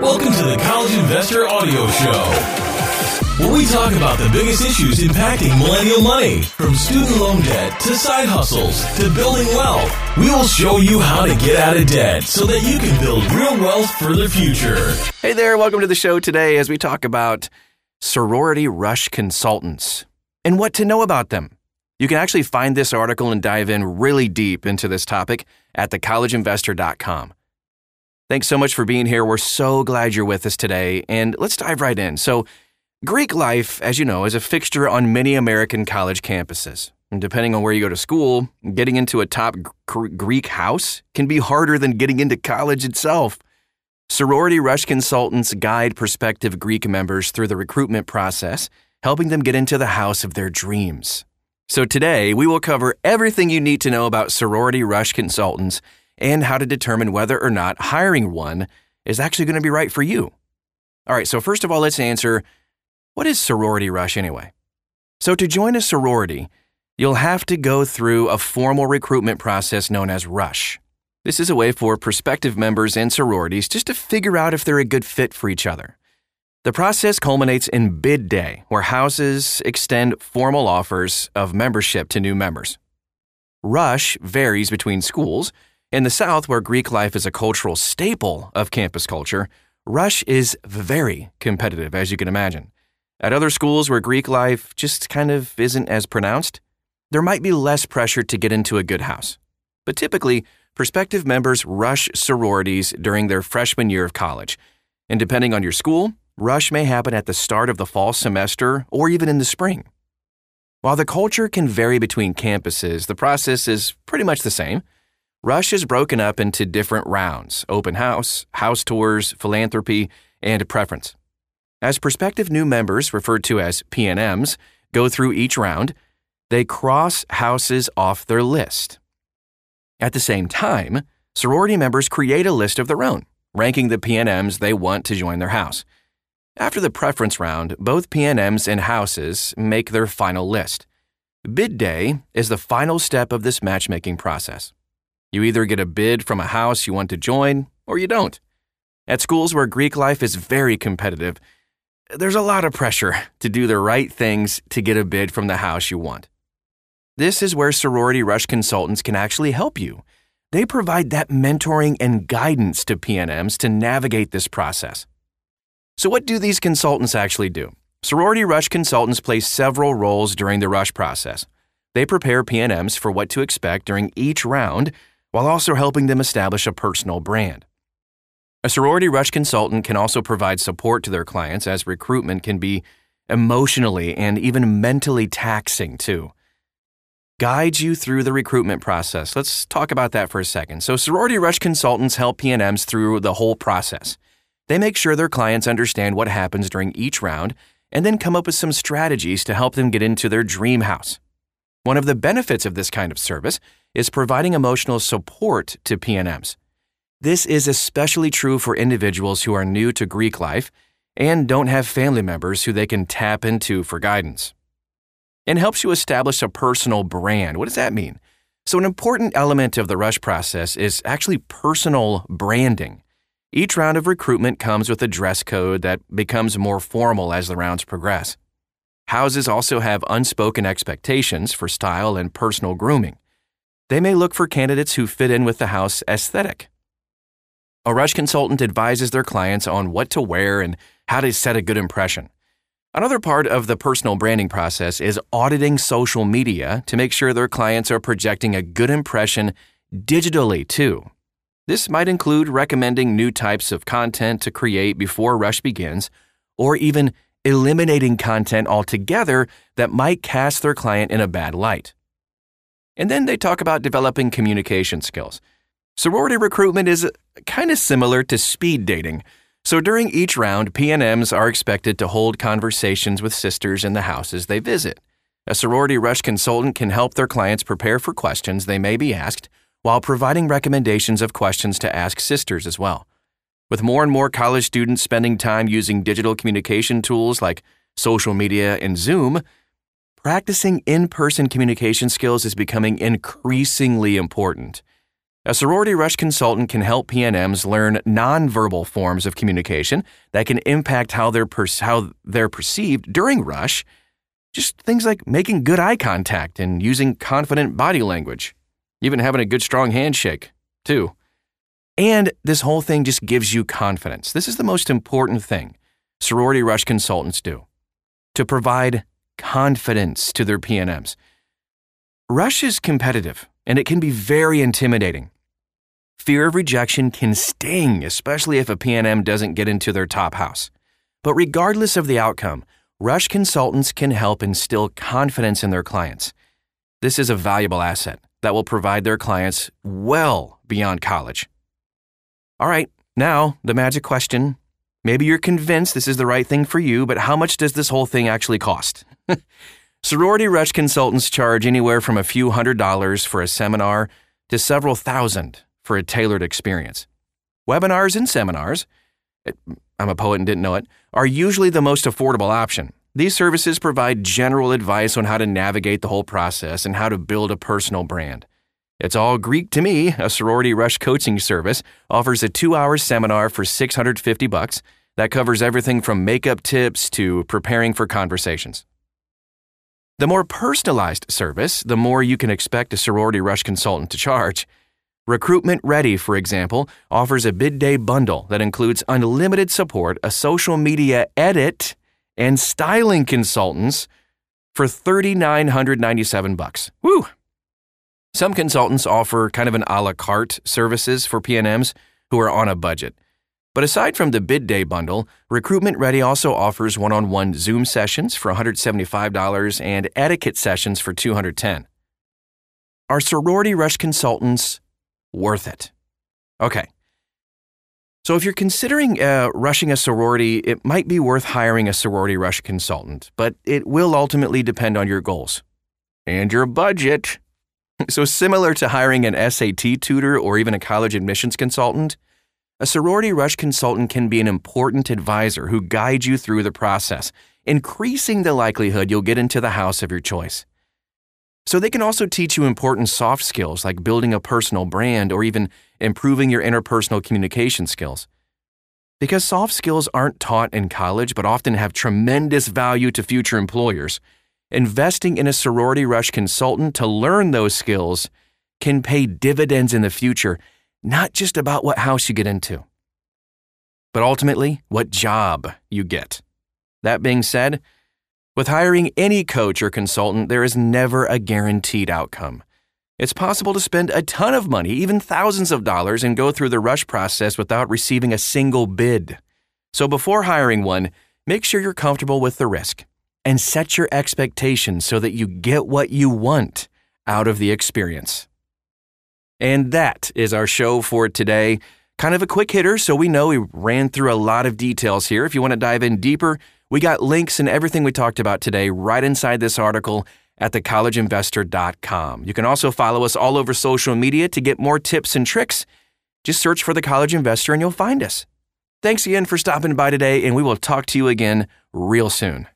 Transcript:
Welcome to the College Investor Audio Show where we talk about the biggest issues impacting millennial money, from student loan debt to side hustles to building wealth. We will show you how to get out of debt so that you can build real wealth for the future. Hey there, welcome to the show today as we talk about sorority rush consultants and what to know about them. You can actually find this article and dive in really deep into this topic at thecollegeinvestor.com. Thanks so much for being here. We're so glad you're with us today, and let's dive right in. So, Greek life, as you know, is a fixture on many American college campuses. And depending on where you go to school, getting into a top Greek house can be harder than getting into college itself. Sorority Rush consultants guide prospective Greek members through the recruitment process, helping them get into the house of their dreams. So today, we will cover everything you need to know about sorority rush consultants and how to determine whether or not hiring one is actually going to be right for you. All right, so first of all, let's answer what is sorority rush anyway? So, to join a sorority, you'll have to go through a formal recruitment process known as rush. This is a way for prospective members and sororities just to figure out if they're a good fit for each other. The process culminates in bid day, where houses extend formal offers of membership to new members. Rush varies between schools. In the South, where Greek life is a cultural staple of campus culture, Rush is very competitive, as you can imagine. At other schools where Greek life just kind of isn't as pronounced, there might be less pressure to get into a good house. But typically, prospective members rush sororities during their freshman year of college. And depending on your school, rush may happen at the start of the fall semester or even in the spring. While the culture can vary between campuses, the process is pretty much the same. Rush is broken up into different rounds open house, house tours, philanthropy, and preference. As prospective new members, referred to as PNMs, go through each round, they cross houses off their list. At the same time, sorority members create a list of their own, ranking the PNMs they want to join their house. After the preference round, both PNMs and houses make their final list. Bid day is the final step of this matchmaking process. You either get a bid from a house you want to join or you don't. At schools where Greek life is very competitive, there's a lot of pressure to do the right things to get a bid from the house you want. This is where sorority rush consultants can actually help you. They provide that mentoring and guidance to PNMs to navigate this process. So, what do these consultants actually do? Sorority rush consultants play several roles during the rush process. They prepare PNMs for what to expect during each round while also helping them establish a personal brand. A sorority rush consultant can also provide support to their clients as recruitment can be emotionally and even mentally taxing too. Guides you through the recruitment process. Let's talk about that for a second. So, sorority rush consultants help PNMs through the whole process. They make sure their clients understand what happens during each round and then come up with some strategies to help them get into their dream house. One of the benefits of this kind of service is providing emotional support to PNMs. This is especially true for individuals who are new to Greek life and don't have family members who they can tap into for guidance. And helps you establish a personal brand. What does that mean? So, an important element of the rush process is actually personal branding. Each round of recruitment comes with a dress code that becomes more formal as the rounds progress. Houses also have unspoken expectations for style and personal grooming. They may look for candidates who fit in with the house aesthetic. A rush consultant advises their clients on what to wear and how to set a good impression. Another part of the personal branding process is auditing social media to make sure their clients are projecting a good impression digitally, too. This might include recommending new types of content to create before Rush begins, or even eliminating content altogether that might cast their client in a bad light. And then they talk about developing communication skills. Sorority recruitment is kind of similar to speed dating. So during each round, PNMs are expected to hold conversations with sisters in the houses they visit. A sorority rush consultant can help their clients prepare for questions they may be asked while providing recommendations of questions to ask sisters as well. With more and more college students spending time using digital communication tools like social media and Zoom, practicing in person communication skills is becoming increasingly important. A sorority rush consultant can help PNMs learn nonverbal forms of communication that can impact how they're, per- how they're perceived during rush. Just things like making good eye contact and using confident body language, even having a good strong handshake, too. And this whole thing just gives you confidence. This is the most important thing sorority rush consultants do to provide confidence to their PNMs. Rush is competitive and it can be very intimidating. Fear of rejection can sting, especially if a PNM doesn't get into their top house. But regardless of the outcome, Rush consultants can help instill confidence in their clients. This is a valuable asset that will provide their clients well beyond college. All right, now the magic question. Maybe you're convinced this is the right thing for you, but how much does this whole thing actually cost? Sorority Rush consultants charge anywhere from a few hundred dollars for a seminar to several thousand for a tailored experience. Webinars and seminars, eh, I'm a poet and didn't know it, are usually the most affordable option. These services provide general advice on how to navigate the whole process and how to build a personal brand. It's all Greek to me. A sorority rush coaching service offers a 2-hour seminar for 650 bucks that covers everything from makeup tips to preparing for conversations. The more personalized service, the more you can expect a sorority rush consultant to charge. Recruitment Ready, for example, offers a bid day bundle that includes unlimited support, a social media edit, and styling consultants for 3997 bucks. Woo! Some consultants offer kind of an a la carte services for PNMs who are on a budget. But aside from the bid day bundle, Recruitment Ready also offers one-on-one Zoom sessions for $175 and etiquette sessions for 210. Are sorority rush consultants worth it? Okay. So if you're considering uh, rushing a sorority, it might be worth hiring a sorority rush consultant, but it will ultimately depend on your goals and your budget. So, similar to hiring an SAT tutor or even a college admissions consultant, a sorority rush consultant can be an important advisor who guides you through the process, increasing the likelihood you'll get into the house of your choice. So, they can also teach you important soft skills like building a personal brand or even improving your interpersonal communication skills. Because soft skills aren't taught in college but often have tremendous value to future employers investing in a sorority rush consultant to learn those skills can pay dividends in the future, not just about what house you get into, but ultimately what job you get. That being said, with hiring any coach or consultant, there is never a guaranteed outcome. It's possible to spend a ton of money, even thousands of dollars, and go through the rush process without receiving a single bid. So before hiring one, make sure you're comfortable with the risk and set your expectations so that you get what you want out of the experience. And that is our show for today. Kind of a quick hitter, so we know we ran through a lot of details here. If you want to dive in deeper, we got links and everything we talked about today right inside this article at thecollegeinvestor.com. You can also follow us all over social media to get more tips and tricks. Just search for The College Investor and you'll find us. Thanks again for stopping by today, and we will talk to you again real soon.